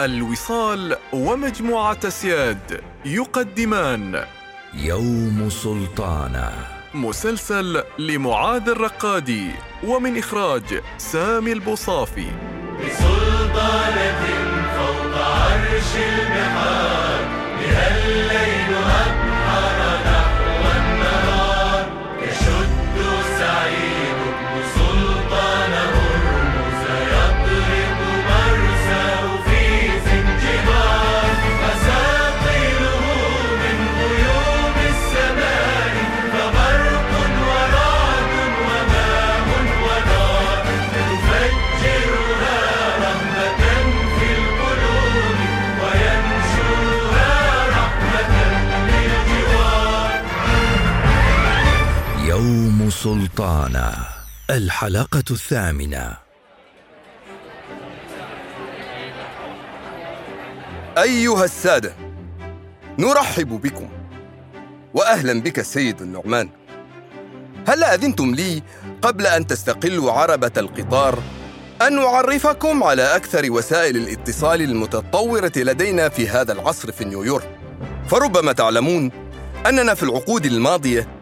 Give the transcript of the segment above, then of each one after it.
الوصال ومجموعة سياد يقدمان. يوم سلطانة. مسلسل لمعاذ الرقادي ومن إخراج سامي البوصافي. بسلطانة فوق عرش البحار بها الليل أبحر يوم سلطانة الحلقة الثامنة. أيها السادة نرحب بكم وأهلا بك السيد النعمان هل أذنتم لي قبل أن تستقلوا عربة القطار أن أعرفكم على أكثر وسائل الاتصال المتطورة لدينا في هذا العصر في نيويورك؟ فربما تعلمون أننا في العقود الماضية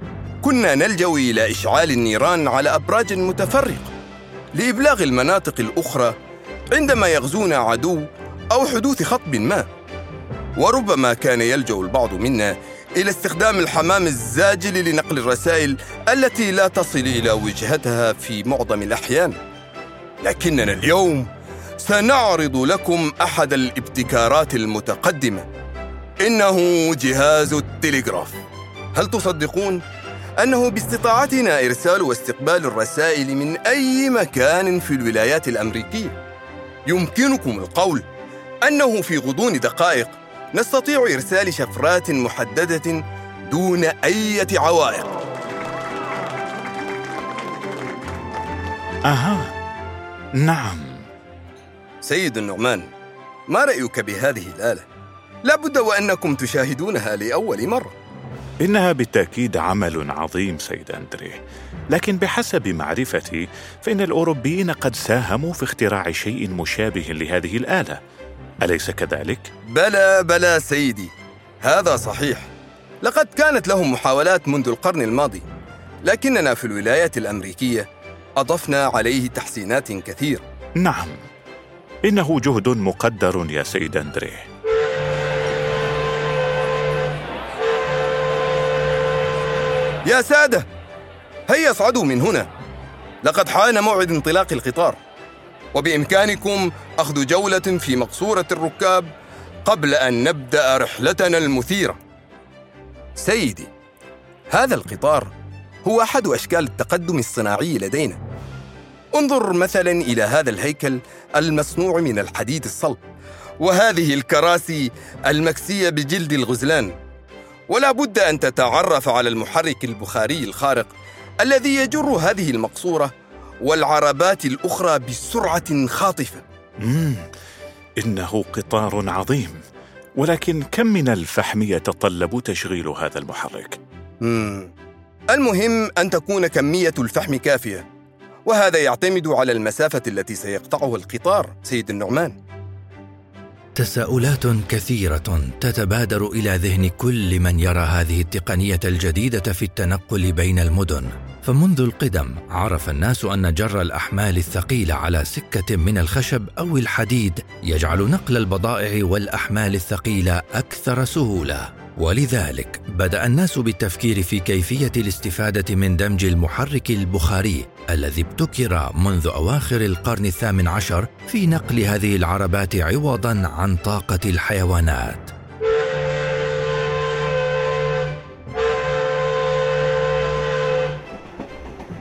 كنا نلجأ إلى إشعال النيران على أبراج متفرقة لإبلاغ المناطق الأخرى عندما يغزونا عدو أو حدوث خطب ما. وربما كان يلجأ البعض منا إلى استخدام الحمام الزاجل لنقل الرسائل التي لا تصل إلى وجهتها في معظم الأحيان. لكننا اليوم سنعرض لكم أحد الابتكارات المتقدمة. إنه جهاز التلغراف هل تصدقون؟ أنه باستطاعتنا إرسال واستقبال الرسائل من أي مكان في الولايات الأمريكية. يمكنكم القول أنه في غضون دقائق نستطيع إرسال شفرات محددة دون أي عوائق. أها نعم. سيد النعمان ما رأيك بهذه الآلة؟ لابد وأنكم تشاهدونها لأول مرة. إنها بالتأكيد عمل عظيم سيد أندريه لكن بحسب معرفتي فإن الأوروبيين قد ساهموا في اختراع شيء مشابه لهذه الآلة. أليس كذلك؟ بلى بلى سيدي. هذا صحيح. لقد كانت لهم محاولات منذ القرن الماضي. لكننا في الولايات الأمريكية أضفنا عليه تحسينات كثيرة نعم. إنه جهد مقدر يا سيد أندريه يا سادة هيا اصعدوا من هنا. لقد حان موعد انطلاق القطار. وبإمكانكم أخذ جولة في مقصورة الركاب قبل أن نبدأ رحلتنا المثيرة. سيدي هذا القطار هو أحد أشكال التقدم الصناعي لدينا. انظر مثلا إلى هذا الهيكل المصنوع من الحديد الصلب وهذه الكراسي المكسية بجلد الغزلان. ولا بد أن تتعرف على المحرك البخاري الخارق الذي يجر هذه المقصورة والعربات الأخرى بسرعة خاطفة مم. إنه قطار عظيم ولكن كم من الفحم يتطلب تشغيل هذا المحرك؟ مم. المهم أن تكون كمية الفحم كافية وهذا يعتمد على المسافة التي سيقطعها القطار سيد النعمان تساؤلات كثيرة تتبادر إلى ذهن كل من يرى هذه التقنية الجديدة في التنقل بين المدن. فمنذ القدم عرف الناس أن جر الأحمال الثقيلة على سكة من الخشب أو الحديد يجعل نقل البضائع والأحمال الثقيلة أكثر سهولة. ولذلك بدأ الناس بالتفكير في كيفية الاستفادة من دمج المحرك البخاري الذي ابتكر منذ أواخر القرن الثامن عشر في نقل هذه العربات عوضا عن طاقة الحيوانات.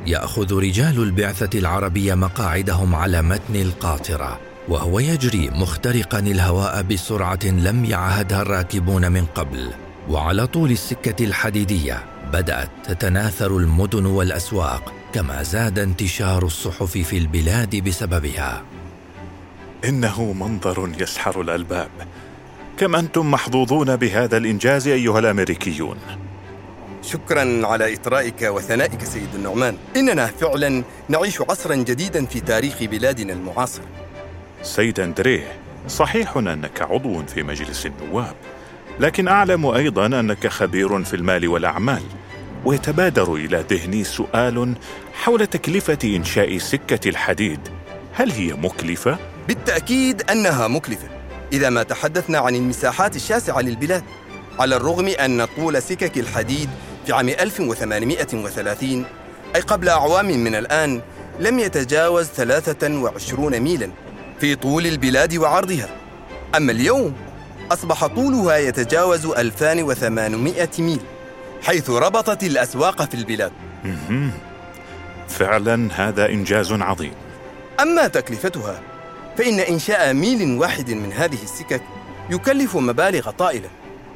يأخذ رجال البعثة العربية مقاعدهم على متن القاطرة. وهو يجري مخترقا الهواء بسرعة لم يعهدها الراكبون من قبل وعلى طول السكة الحديدية بدأت تتناثر المدن والأسواق كما زاد انتشار الصحف في البلاد بسببها. إنه منظر يسحر الألباب. كم أنتم محظوظون بهذا الإنجاز أيها الأمريكيون؟ شكرا على إطرائك وثنائك سيد النعمان. إننا فعلا نعيش عصرا جديدا في تاريخ بلادنا المعاصر. سيد أندريه صحيح أنك عضو في مجلس النواب لكن أعلم أيضا أنك خبير في المال والأعمال ويتبادر إلى ذهني سؤال حول تكلفة إنشاء سكة الحديد. هل هي مكلفة؟ بالتأكيد أنها مكلفة إذا ما تحدثنا عن المساحات الشاسعة للبلاد على الرغم أن طول سكك الحديد في عام 1830 أي قبل أعوام من الآن لم يتجاوز 23 ميلاً. في طول البلاد وعرضها. أما اليوم أصبح طولها يتجاوز 2800 ميل حيث ربطت الأسواق في البلاد. فعلا هذا إنجاز عظيم. أما تكلفتها فإن إنشاء ميل واحد من هذه السكك يكلف مبالغ طائلة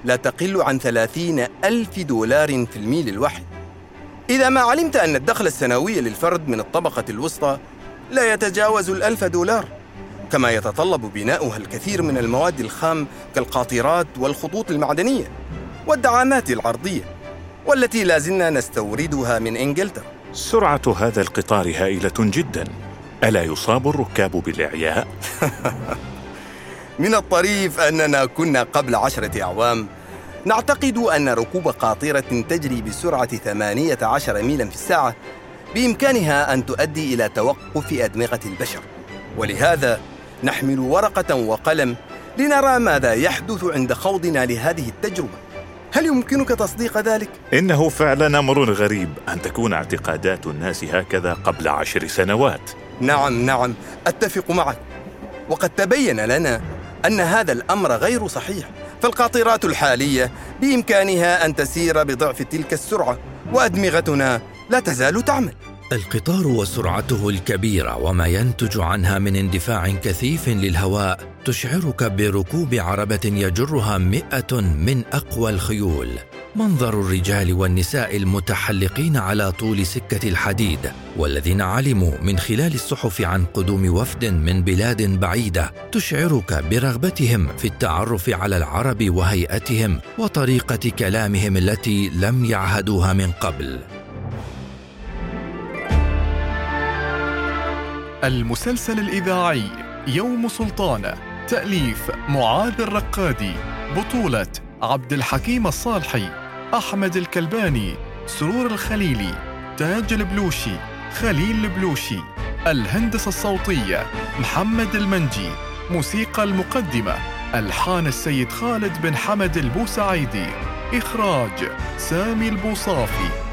لا تقل عن ثلاثين ألف دولار في الميل الواحد. إذا ما علمت أن الدخل السنوي للفرد من الطبقة الوسطى لا يتجاوز الألف دولار كما يتطلب بناؤها الكثير من المواد الخام كالقاطرات والخطوط المعدنية والدعامات العرضية والتي لا زلنا نستوردها من إنجلترا. سرعة هذا القطار هائلة جدا. ألا يصاب الركاب بالإعياء؟ من الطريف أننا كنا قبل عشرة أعوام. نعتقد أن ركوب قاطرة تجري بسرعة 18 ميلا في الساعة بإمكانها أن تؤدي إلى توقف أدمغة البشر. ولهذا نحمل ورقة وقلم لنرى ماذا يحدث عند خوضنا لهذه التجربة. هل يمكنك تصديق ذلك؟ إنه فعلا أمر غريب أن تكون اعتقادات الناس هكذا قبل عشر سنوات. نعم نعم أتفق معك. وقد تبين لنا أن هذا الأمر غير صحيح. فالقاطرات الحالية بإمكانها أن تسير بضعف تلك السرعة وأدمغتنا لا تزال تعمل. القطار وسرعته الكبيرة وما ينتج عنها من اندفاع كثيف للهواء تشعرك بركوب عربة يجرها مئة من أقوى الخيول. منظر الرجال والنساء المتحلقين على طول سكة الحديد والذين علموا من خلال الصحف عن قدوم وفد من بلاد بعيدة تشعرك برغبتهم في التعرف على العرب وهيئتهم وطريقة كلامهم التي لم يعهدوها من قبل. المسلسل الإذاعي يوم سلطانة تأليف معاذ الرقادي بطولة عبد الحكيم الصالحي أحمد الكلباني سرور الخليلي تاج البلوشي خليل البلوشي الهندسة الصوتية محمد المنجي موسيقى المقدمة ألحان السيد خالد بن حمد البوسعيدي إخراج سامي البوصافي.